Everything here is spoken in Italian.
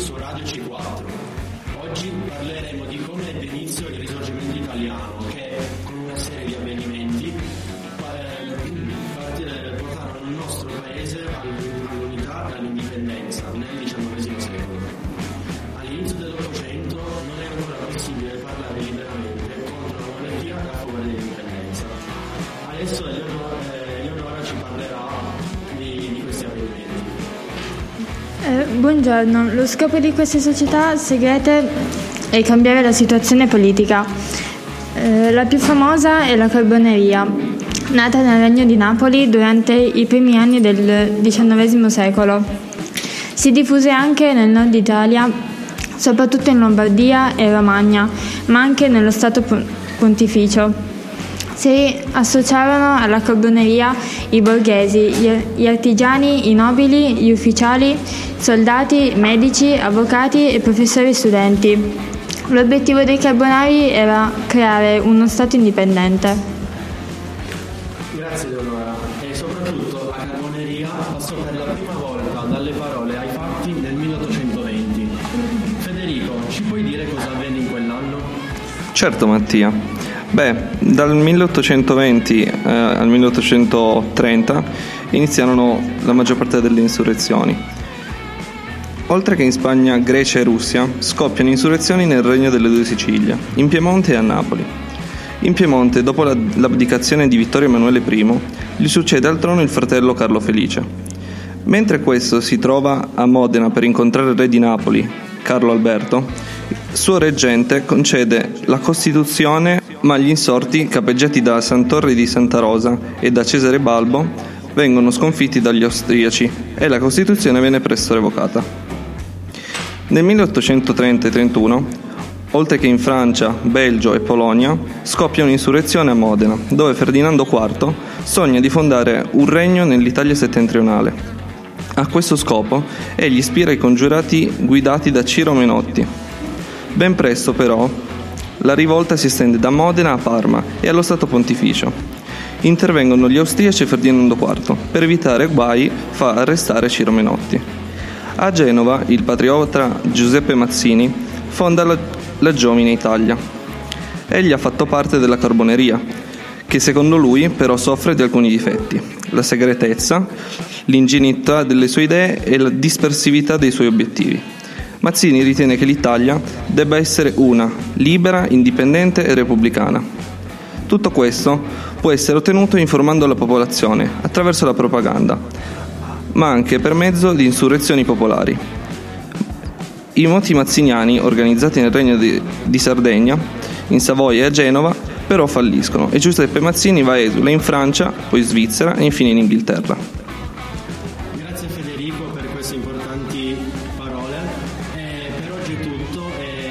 su Radio C4. Oggi parleremo di come ebbe inizio il risorgimento italiano che con una serie di avvenimenti eh, mm, eh, portarono il nostro paese all'unità e all'indipendenza nel XIX secolo. All'inizio dell'Ottocento non era ancora possibile parlare liberamente contro la monarchia a favore dell'indipendenza. Adesso è l'Europa Eh, buongiorno, lo scopo di queste società segrete è cambiare la situazione politica. Eh, la più famosa è la Carboneria, nata nel Regno di Napoli durante i primi anni del XIX secolo. Si diffuse anche nel nord Italia, soprattutto in Lombardia e Romagna, ma anche nello Stato Pontificio. Si associarono alla carboneria i borghesi, gli artigiani, i nobili, gli ufficiali, soldati, medici, avvocati e professori studenti. L'obiettivo dei carbonari era creare uno Stato indipendente. Grazie Leonora. E soprattutto la carboneria passò per la prima volta dalle parole ai fatti nel 1820. Federico, ci puoi dire cosa avvenne in quell'anno? Certo Mattia. Beh, dal 1820 eh, al 1830 iniziarono la maggior parte delle insurrezioni. Oltre che in Spagna, Grecia e Russia, scoppiano insurrezioni nel Regno delle Due Sicilie, in Piemonte e a Napoli. In Piemonte, dopo l'abdicazione di Vittorio Emanuele I, gli succede al trono il fratello Carlo Felice. Mentre questo si trova a Modena per incontrare il re di Napoli, Carlo Alberto, suo reggente concede la Costituzione, ma gli insorti, capeggiati da Santorre di Santa Rosa e da Cesare Balbo, vengono sconfitti dagli austriaci e la Costituzione viene presto revocata. Nel 1830 e 31, oltre che in Francia, Belgio e Polonia, scoppia un'insurrezione a Modena, dove Ferdinando IV sogna di fondare un regno nell'Italia settentrionale. A questo scopo egli ispira i congiurati guidati da Ciro Menotti. Ben presto, però, la rivolta si estende da Modena a Parma e allo Stato Pontificio. Intervengono gli austriaci e Ferdinando IV. Per evitare guai fa arrestare Ciro Menotti. A Genova il patriota Giuseppe Mazzini fonda la, la Giovine Italia. Egli ha fatto parte della Carboneria, che secondo lui però soffre di alcuni difetti, la segretezza, l'ingenuità delle sue idee e la dispersività dei suoi obiettivi. Mazzini ritiene che l'Italia debba essere una, libera, indipendente e repubblicana. Tutto questo può essere ottenuto informando la popolazione attraverso la propaganda, ma anche per mezzo di insurrezioni popolari. I moti mazziniani, organizzati nel regno di, di Sardegna, in Savoia e a Genova, però falliscono e Giuseppe Mazzini va esule in Francia, poi in Svizzera e infine in Inghilterra. Grazie Federico per queste importanti parole. Eh, per oggi è tutto. Eh...